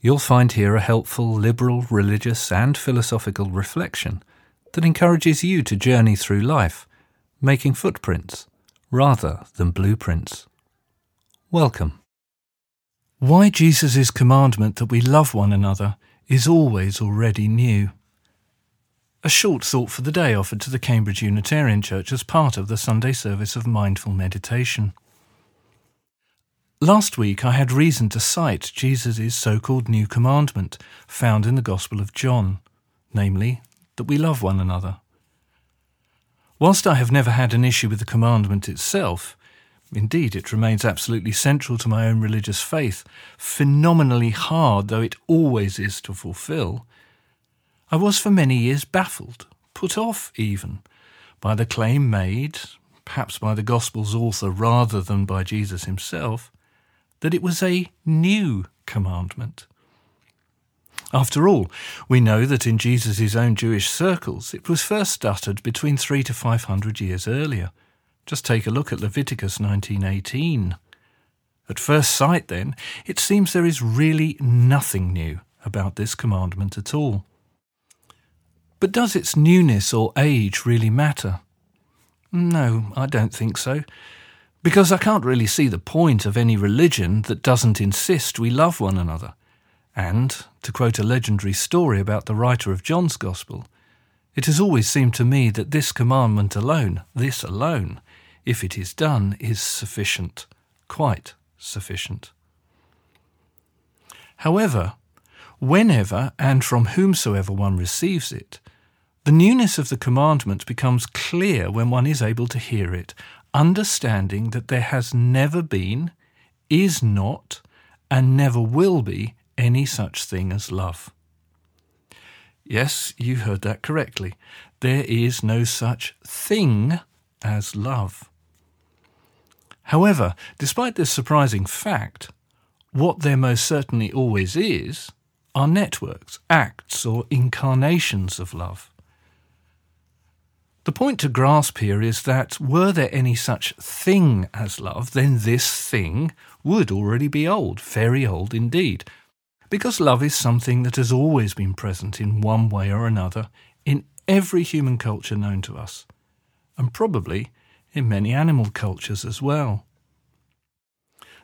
you'll find here a helpful liberal, religious, and philosophical reflection that encourages you to journey through life, making footprints rather than blueprints. Welcome. Why Jesus' commandment that we love one another is always already new. A short thought for the day offered to the Cambridge Unitarian Church as part of the Sunday service of mindful meditation. Last week I had reason to cite Jesus' so called new commandment found in the Gospel of John, namely, that we love one another. Whilst I have never had an issue with the commandment itself, indeed it remains absolutely central to my own religious faith, phenomenally hard though it always is to fulfill, I was for many years baffled, put off even, by the claim made, perhaps by the Gospel's author rather than by Jesus himself, that it was a new commandment. After all, we know that in Jesus' own Jewish circles it was first uttered between three to five hundred years earlier. Just take a look at Leviticus 19:18. At first sight, then, it seems there is really nothing new about this commandment at all. But does its newness or age really matter? No, I don't think so. Because I can't really see the point of any religion that doesn't insist we love one another. And, to quote a legendary story about the writer of John's Gospel, it has always seemed to me that this commandment alone, this alone, if it is done, is sufficient, quite sufficient. However, whenever and from whomsoever one receives it, the newness of the commandment becomes clear when one is able to hear it understanding that there has never been, is not, and never will be any such thing as love. Yes, you heard that correctly. There is no such thing as love. However, despite this surprising fact, what there most certainly always is are networks, acts, or incarnations of love. The point to grasp here is that were there any such thing as love, then this thing would already be old, very old indeed. Because love is something that has always been present in one way or another in every human culture known to us, and probably in many animal cultures as well.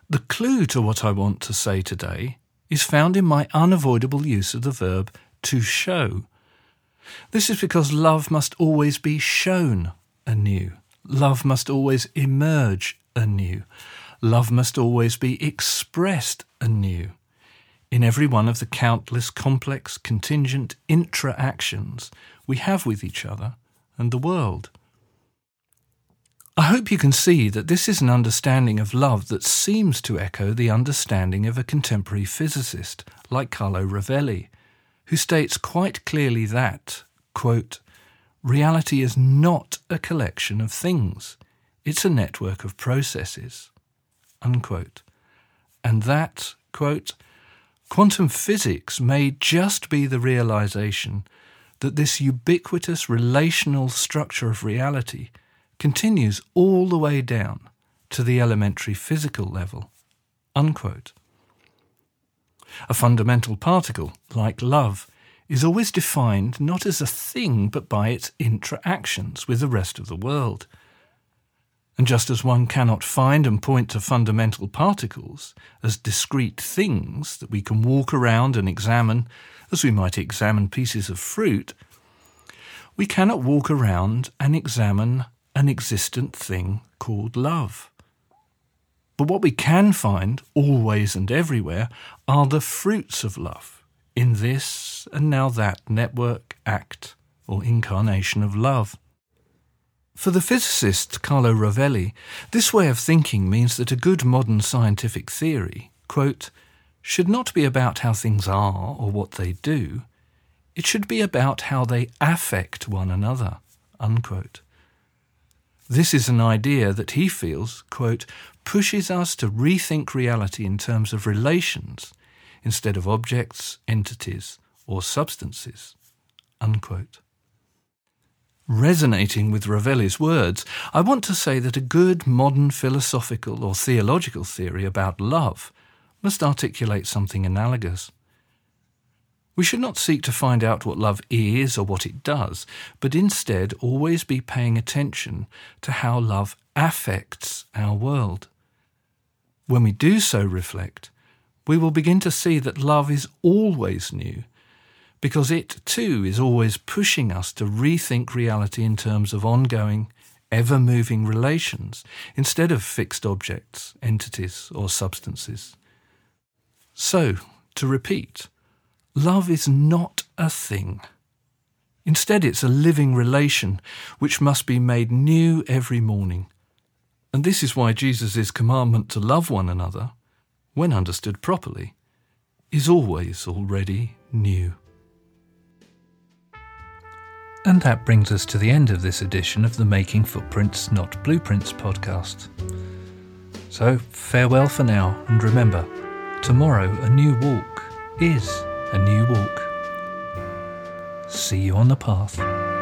The clue to what I want to say today is found in my unavoidable use of the verb to show this is because love must always be shown anew. Love must always emerge anew. Love must always be expressed anew. In every one of the countless complex, contingent interactions we have with each other and the world. I hope you can see that this is an understanding of love that seems to echo the understanding of a contemporary physicist like Carlo Rovelli, who states quite clearly that, quote, reality is not a collection of things, it's a network of processes, unquote. And that, quote, quantum physics may just be the realization that this ubiquitous relational structure of reality continues all the way down to the elementary physical level, unquote. A fundamental particle, like love, is always defined not as a thing but by its interactions with the rest of the world. And just as one cannot find and point to fundamental particles as discrete things that we can walk around and examine as we might examine pieces of fruit, we cannot walk around and examine an existent thing called love. But what we can find, always and everywhere, are the fruits of love in this and now that network, act, or incarnation of love. For the physicist Carlo Rovelli, this way of thinking means that a good modern scientific theory, quote, should not be about how things are or what they do. It should be about how they affect one another. Unquote. This is an idea that he feels, quote, pushes us to rethink reality in terms of relations instead of objects, entities, or substances. Unquote. Resonating with Rovelli's words, I want to say that a good modern philosophical or theological theory about love must articulate something analogous. We should not seek to find out what love is or what it does, but instead always be paying attention to how love affects our world. When we do so reflect, we will begin to see that love is always new, because it too is always pushing us to rethink reality in terms of ongoing, ever moving relations instead of fixed objects, entities, or substances. So, to repeat, Love is not a thing. Instead, it's a living relation which must be made new every morning. And this is why Jesus' commandment to love one another, when understood properly, is always already new. And that brings us to the end of this edition of the Making Footprints, Not Blueprints podcast. So, farewell for now, and remember, tomorrow a new walk is a new walk. See you on the path.